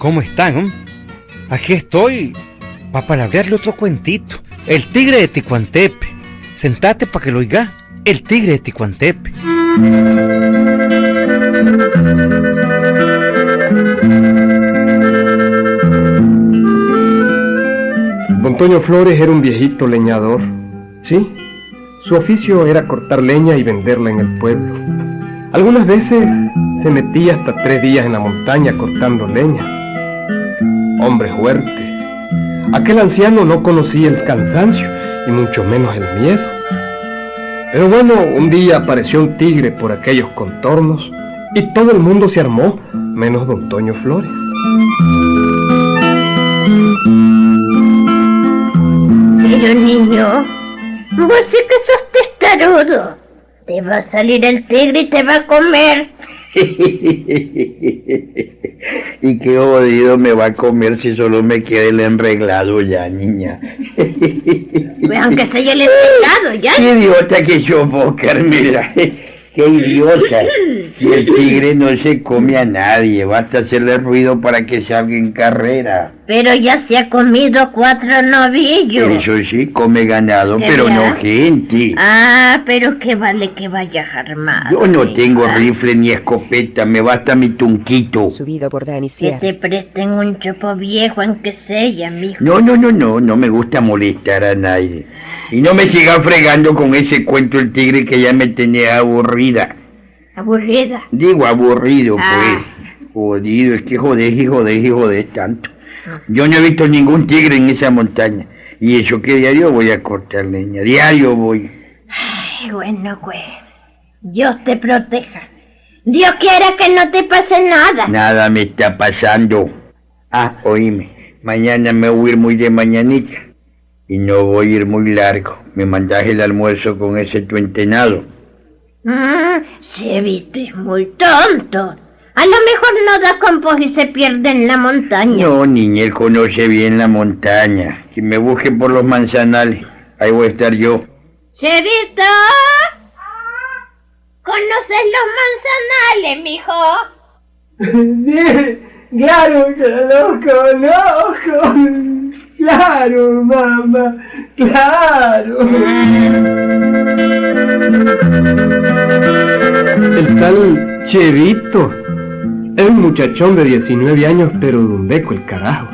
¿cómo están? Aquí estoy para palabrearle otro cuentito. El tigre de Ticuantepe. Sentate para que lo oiga. El tigre de Ticuantepe. Don Flores era un viejito leñador. Sí, su oficio era cortar leña y venderla en el pueblo. Algunas veces se metía hasta tres días en la montaña cortando leña. Hombre fuerte. Aquel anciano no conocía el cansancio y mucho menos el miedo. Pero bueno, un día apareció un tigre por aquellos contornos y todo el mundo se armó, menos don Toño Flores. Pero niño, vos sí que sos testarudo. Te va a salir el tigre y te va a comer. y qué jodido me va a comer si solo me queda el enreglado ya, niña. Pues aunque sea el enreglado ya. Qué idiota que yo vos, Carmela. ¡Qué idiota! Si el tigre no se come a nadie, basta hacerle ruido para que salga en carrera. Pero ya se ha comido cuatro novillos. Eso sí, come ganado, pero no gente. Ah, pero qué vale que vaya armado. Yo no tengo rifle ni escopeta, me basta mi tunquito. Subido por Dani Que te presten un chopo viejo, aunque sea, mijo. No, no, no, no, no me gusta molestar a nadie. Y no me siga fregando con ese cuento el tigre que ya me tenía aburrida. ¿Aburrida? Digo aburrido, Ah. pues. Jodido, es que jodés y jodés y jodés tanto. Yo no he visto ningún tigre en esa montaña. Y eso que diario voy a cortar leña. Diario voy. Ay, bueno, pues. Dios te proteja. Dios quiera que no te pase nada. Nada me está pasando. Ah, oíme. Mañana me voy a ir muy de mañanita. Y no voy a ir muy largo. Me mandás el almuerzo con ese tu entenado. Ah, se viste muy tonto. A lo mejor no da compost y se pierde en la montaña. No, niña, él conoce bien la montaña. Que me busque por los manzanales. Ahí voy a estar yo. Chevito, ¿conoces los manzanales, mijo? Claro que lo conozco. Claro, mamá. Claro. El tal Chevito. Es un muchachón de 19 años, pero dundeco el carajo.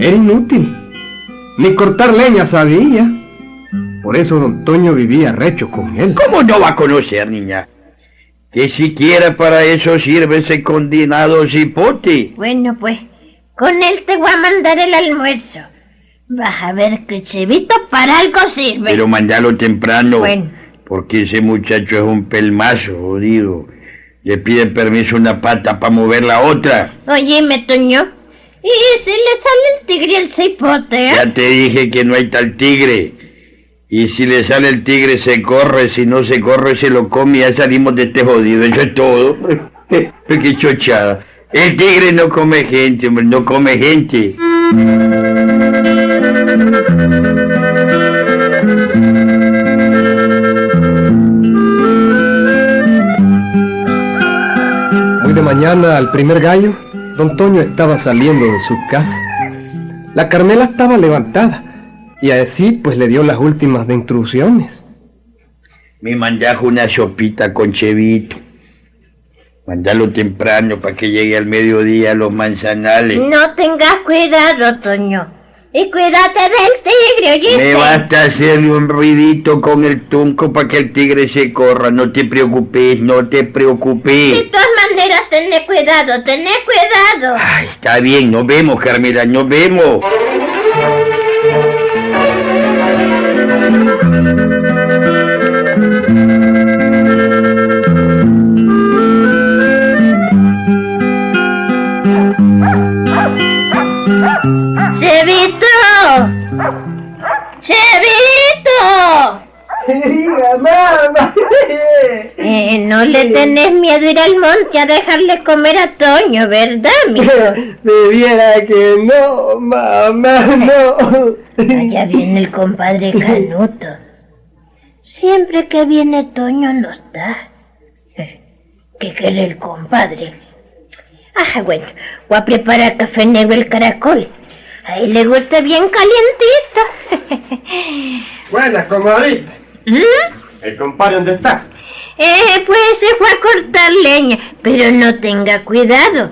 Era inútil. Ni cortar leña sabía. Por eso don Toño vivía recho con él. ¿Cómo no va a conocer, niña? Que siquiera para eso sirve ese condenado cipote. Bueno, pues, con él te voy a mandar el almuerzo. Vas a ver que Chevito para algo sirve. Pero mandalo temprano. Bueno. Porque ese muchacho es un pelmazo, jodido. Le pide permiso una pata para mover la otra. Óyeme, Toño. ¿Y si le sale el tigre al cipote, eh? Ya te dije que no hay tal tigre. Y si le sale el tigre se corre, si no se corre se lo come ya salimos de este jodido. Eso es todo. Qué chochada. El tigre no come gente, hombre, no come gente. Muy de mañana, al primer gallo, don Toño estaba saliendo de su casa. La Carmela estaba levantada y así pues le dio las últimas de instrucciones. Me mandajo una sopita con chevito. Mandalo temprano para que llegue al mediodía a los manzanales. No tengas cuidado, Toño. Y cuídate del tigre, ¿oíste? Me basta hacerle un ruidito con el tunco para que el tigre se corra. No te preocupes, no te De preocupes. todas maneras, tené cuidado, tené cuidado. Ay, está bien, nos vemos, Carmela, nos vemos. No le tenés miedo ir al monte a dejarle comer a Toño, ¿verdad, mijo? Debiera que no, mamá, no. Allá viene el compadre Canuto. Siempre que viene Toño no está. ¿Qué quiere el compadre? Ah, bueno, voy a preparar café negro el caracol. A él le gusta bien calientito. Buenas, comadrita. ¿Mm? ¿El compadre dónde está? Eh, pues se fue a cortar leña, pero no tenga cuidado.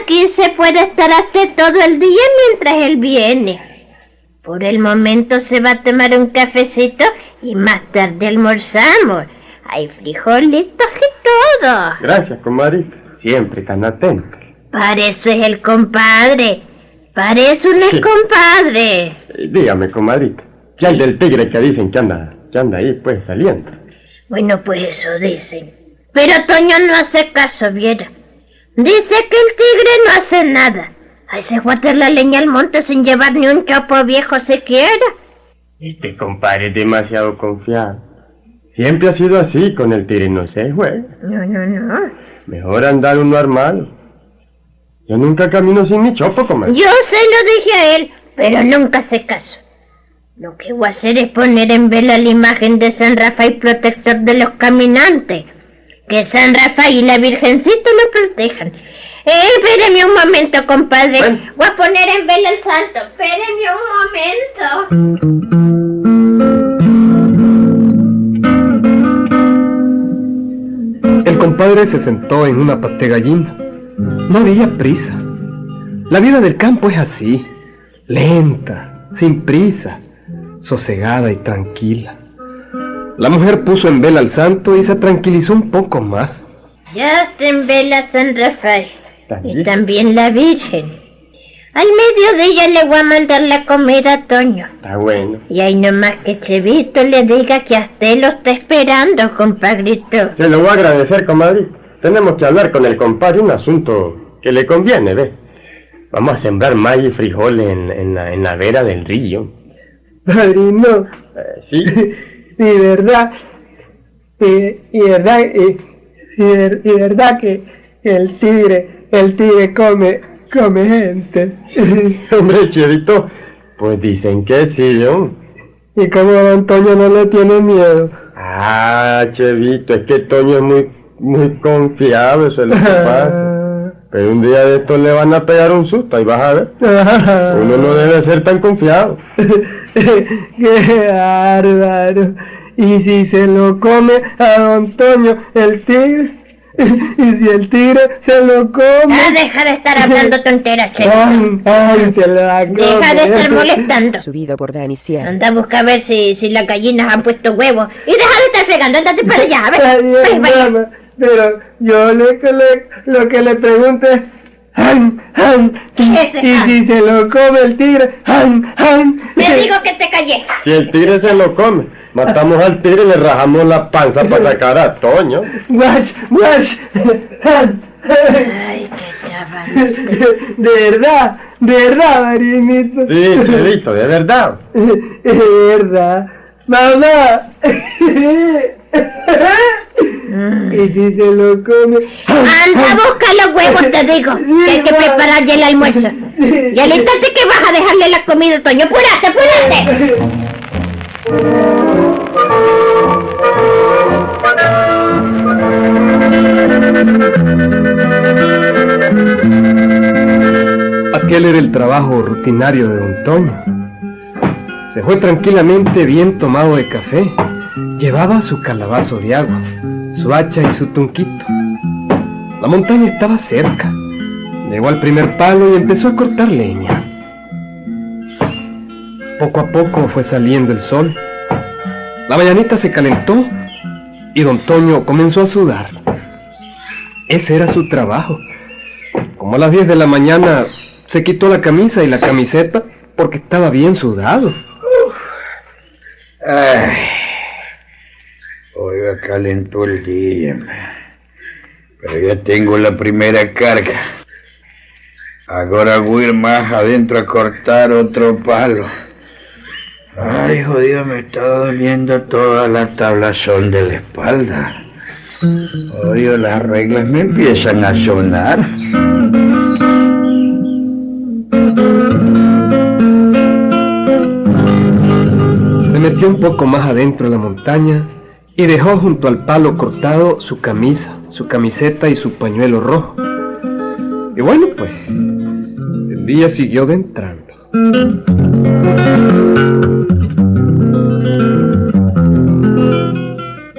Aquí se puede estar hasta todo el día mientras él viene. Por el momento se va a tomar un cafecito y más tarde almorzamos. Hay frijolitos y todo. Gracias, comadrita. Siempre tan atento. Para eso es el compadre. Para eso no es Sí. compadre. Eh, Dígame, comadrita. ¿Qué hay del tigre que dicen que anda, que anda ahí, pues, saliendo? Bueno, pues eso dicen. Pero Toño no hace caso, viera. Dice que el tigre no hace nada. Ahí se fue a la leña al monte sin llevar ni un chopo viejo siquiera. Este compadre es demasiado confiado. Siempre ha sido así con el tigre, no se juega. No, no, no. Mejor andar uno armado. Yo nunca camino sin mi chopo, comadre. Yo se lo dije a él, pero nunca hace caso. Lo que voy a hacer es poner en vela la imagen de San Rafael protector de los caminantes. Que San Rafael y la Virgencita lo protejan. Eh, espéreme un momento, compadre. Bueno. Voy a poner en vela el santo. Espéreme un momento. El compadre se sentó en una paté gallina. No había prisa. La vida del campo es así, lenta, sin prisa, sosegada y tranquila. La mujer puso en vela al santo y se tranquilizó un poco más. Ya está en vela San Rafael. Y También. también la Virgen. Al mediodía le voy a mandar la comida a Toño. Está bueno. Y hay nomás que Chevito le diga que a usted lo está esperando, compadrito. Se lo voy a agradecer, comadre. Tenemos que hablar con el compadre un asunto que le conviene, ¿ves? Vamos a sembrar maíz y frijoles en, en la, en la vera del río. Padrino, Eh, sí, y verdad, y, y verdad, y, y y verdad que el tigre, el tigre come, come gente. hombre, Chevito. Pues dicen que sí, ¿no? y como don Antonio no le tiene miedo. Ah, Chevito, es que Toño es muy, muy confiado, eso es lo que pasa. Pero un día de estos le van a pegar un susto, ahí vas a ver. Uno no debe ser tan confiado. ¡Qué bárbaro! Y si se lo come a don Antonio el tigre, y si el tigre se lo come... Ya deja de estar hablando tonteras, Chevito. ¡Ay, ay, se lo va a Deja de estar molestando. Subido por Dani Sierra. Anda a buscar a ver si, si las gallinas han puesto huevos. Y deja de estar fregando, andate para allá, a ver. Está bien, Vaya, vaya. mamá, pero yo le, que le- lo que le pregunto es, ¡Han, han! Y, si se lo come el tigre, ¡Han, han! Te digo que te callé. Si el tigre se lo come, matamos al tigre y le rajamos la panza para sacar a Toño. ¡Wash, wash! ¡Han! Ay, qué chaval. De verdad, de verdad, marinito. Sí, Chevito, de verdad. De verdad. ¡Mamá! Y si se lo come... Anda a buscar los huevos, te digo. Que hay que preparar ya el almuerzo. Y al instante que vas a dejarle la comida, Toño. ¡Apúrate, apúrate! Aquel era el trabajo rutinario de don Toño. Se fue tranquilamente bien tomado de café. Llevaba su calabazo de agua, su hacha y su tunquito. La montaña estaba cerca. Llegó al primer palo y empezó a cortar leña. Poco a poco fue saliendo el sol. La mañanita se calentó y don Toño comenzó a sudar. Ese era su trabajo. Como a las 10 de la mañana se quitó la camisa y la camiseta porque estaba bien sudado. Oiga, calentó el día. Pero ya tengo la primera carga. Ahora voy a ir más adentro a cortar otro palo. Ay, jodido, me está doliendo toda la tablazón de la espalda. Oye, las reglas me empiezan a sonar. Se metió un poco más adentro de la montaña y dejó junto al palo cortado su camisa, su camiseta y su pañuelo rojo. Y bueno, pues, el día siguió de entrando.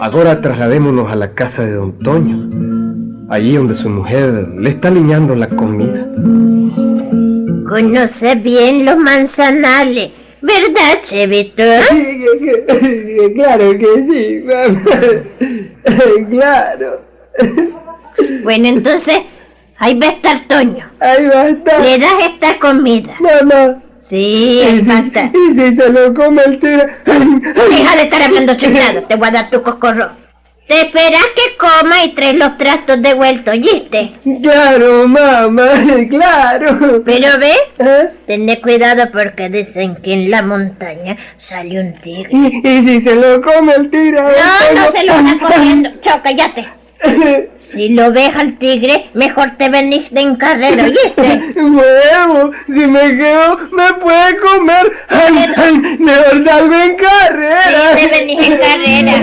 Ahora trasladémonos a la casa de don Toño, allí donde su mujer le está liñando la comida. Conoce bien los manzanales, ¿verdad, Chevito? claro que sí, mamá. claro. Bueno, entonces, ahí va a estar Toño. Ahí va a estar. Le das esta comida. Mamá. Sí, ahí va a estar. Y si se lo come el. Deja de estar hablando chingado, te voy a dar tu cocorro. Te esperas que coma y traes los trastos de vuelta, ¿oíste? Claro, mamá, claro. Pero ve, ¿Eh? Tened cuidado porque dicen que en la montaña sale un tigre. Y, y si se lo come el tigre. No, no se lo está comiendo. Chao, cállate. Si lo ves al tigre, mejor te venís de en carrera, ¿oíste? Huevo, si me quedo, me puede comer. Ay, ay, mejor salgo en carrera. Sí, te venís en carrera.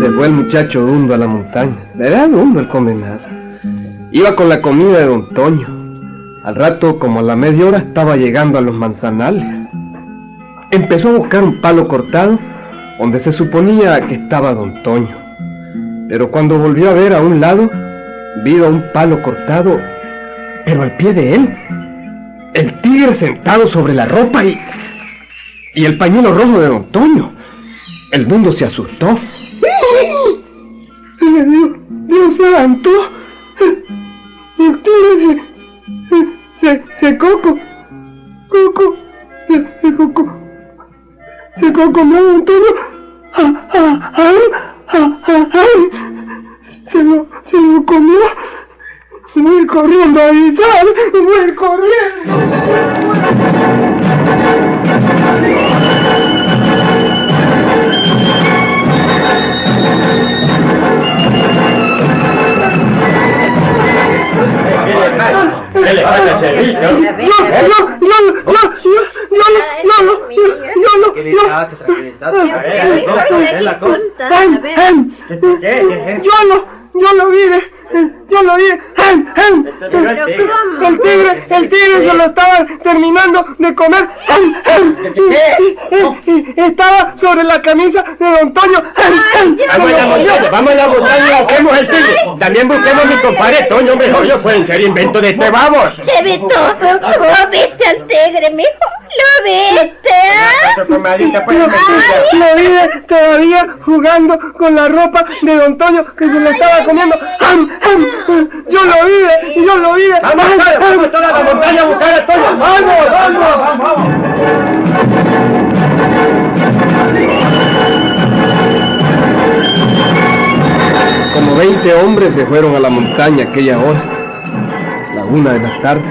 Se fue el muchacho Dundo a la montaña. Era Dundo el condenado. Iba con la comida de don Toño. Al rato, como a la media hora, estaba llegando a los manzanales. Empezó a buscar un palo cortado donde se suponía que estaba don Toño. Pero cuando volvió a ver a un lado, vio un palo cortado, pero al pie de él, el tigre sentado sobre la ropa y, y el pañuelo rojo de don Toño. El mundo se asustó. Dios, santo. Tigre se, coco. Coco. Se coco. Se no, Antonio. Ah, ah, ah, ah, ah, ah. Se lo, se lo comió. Voy corriendo a avisar. Voy corriendo. ¿Qué le pasa, yo, yo, yo, yo, yo, yo, yo, lo, yo lo vi, yo lo vi, el tigre, el tigre se lo estaba terminando de comer, estaba sobre la camisa de don Toño, Vamos a la montaña, vamos a la montaña y busquemos el tigre. También busquemos a mi compadre Toño, hombre, yo pueden ser inventos de este vamos. Chevito, ¿lo viste al tigre, mijo? ¿Lo viste? ah? lo vi todavía jugando con la ropa de don Toño que se lo estaba comiendo, yo lo vi, yo lo vi, Vamos, vamos, vamos toda la montaña a buscar a Toño. Vamos, vamos, vamos. Como 20 hombres se fueron a la montaña aquella hora. La una de la tarde.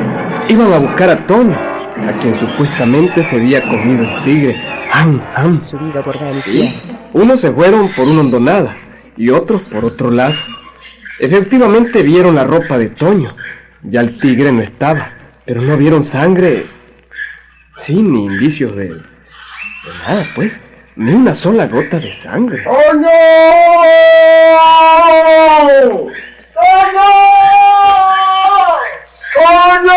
Iban a buscar a Toño, a quien supuestamente se había comido el tigre. ¡Am, am! Subido por Galicia. Sí. Unos se fueron por una hondonada y otros por otro lado. Efectivamente vieron la ropa de Toño. Ya el tigre no estaba, pero no vieron sangre. Sí, ni indicios de, de nada, pues. Ni una sola gota de sangre. ¡Toño! ¡Toño! ¡Toño!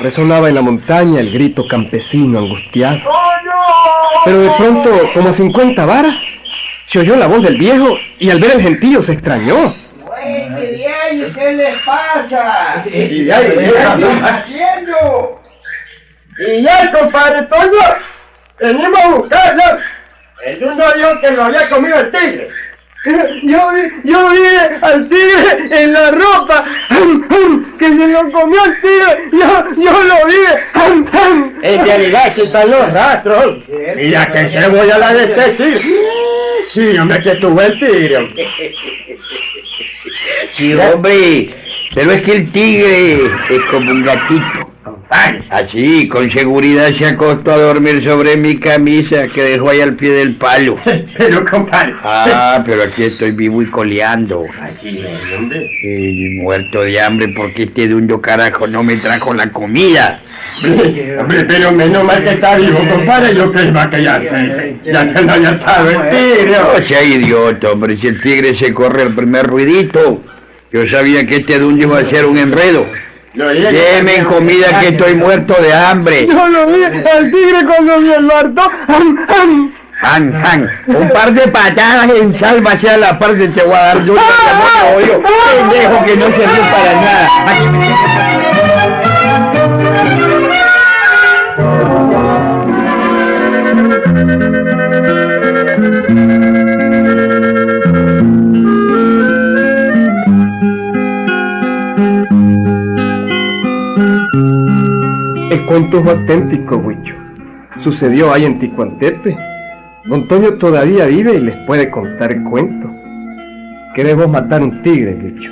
Resonaba en la montaña el grito campesino angustiado. Pero de pronto, como a 50 varas, se oyó la voz del viejo y al ver el gentío se extrañó. ¿Qué les pasa? Y ya, y ya, haciendo? Y ya, compadre Toño, venimos a buscarlo. El uno dijo que lo había comido el tigre. Yo vi, yo vi al tigre en la ropa, que se lo comió el tigre, yo, yo lo vi. En realidad están los rastros. Mira que se voy a la de este tigre. Sí, hombre, que tuvo el tigre. hombre. Sí, hombre, pero es que el tigre es como un gatito. Así, con seguridad se acostó a dormir sobre mi camisa que dejó ahí al pie del palo. Pero, compadre. Ah, pero aquí estoy vivo y coleando. Así es, hombre. Y muerto de hambre porque este dundo carajo no me trajo la comida. Hombre, pero menos mal que está vivo, compadre. Yo pensaba que ya se, ya se nos había estado el tigre. No sea idiota, hombre, si el tigre se corre el primer ruidito. Yo sabía que este dundo iba a ser un enredo. Lo Deme comida que estoy muerto de hambre. Yo lo vi, el tigre cuando vio el muerto. Han, han, un par de patadas en salva hacia la parte te voy a dar yo odio. Pendejo que no sirvió para nada. El cuento es auténtico, Huicho. Sucedió ahí en Ticuantepe. Don Toño todavía vive y les puede contar el cuento. ¿Querés vos matar un tigre, Huicho?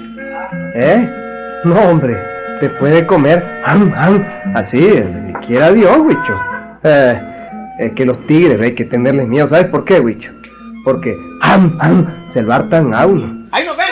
¿Eh? No, hombre, te puede comer. ¡Am, am! Así, el que quiera Dios, Huicho. Eh, es que los tigres hay que tenerles miedo. ¿Sabes por qué, Huicho? Porque ¡am, am! se lo hartan a uno. ¡Ahí nos!